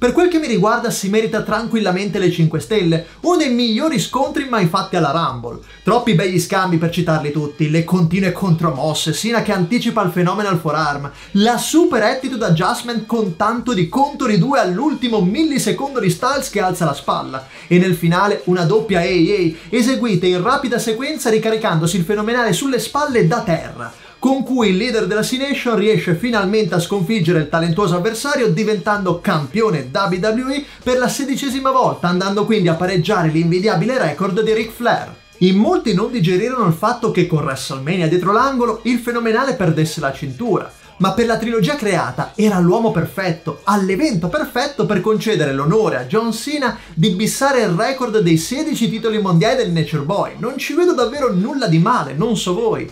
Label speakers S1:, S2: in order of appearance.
S1: Per quel che mi riguarda si merita tranquillamente le 5 stelle, uno dei migliori scontri mai fatti alla Rumble. Troppi begli scambi per citarli tutti, le continue contromosse, Sina che anticipa il phenomenal forearm, la super attitude adjustment con tanto di contori 2 all'ultimo millisecondo di Styles che alza la spalla, e nel finale una doppia AA eseguita in rapida sequenza ricaricandosi il fenomenale sulle spalle da terra con cui il leader della C-Nation riesce finalmente a sconfiggere il talentuoso avversario diventando campione WWE per la sedicesima volta, andando quindi a pareggiare l'invidiabile record di Ric Flair. In molti non digerirono il fatto che con WrestleMania dietro l'angolo il fenomenale perdesse la cintura, ma per la trilogia creata era l'uomo perfetto, all'evento perfetto per concedere l'onore a John Cena di bissare il record dei 16 titoli mondiali del Nature Boy. Non ci vedo davvero nulla di male, non so voi.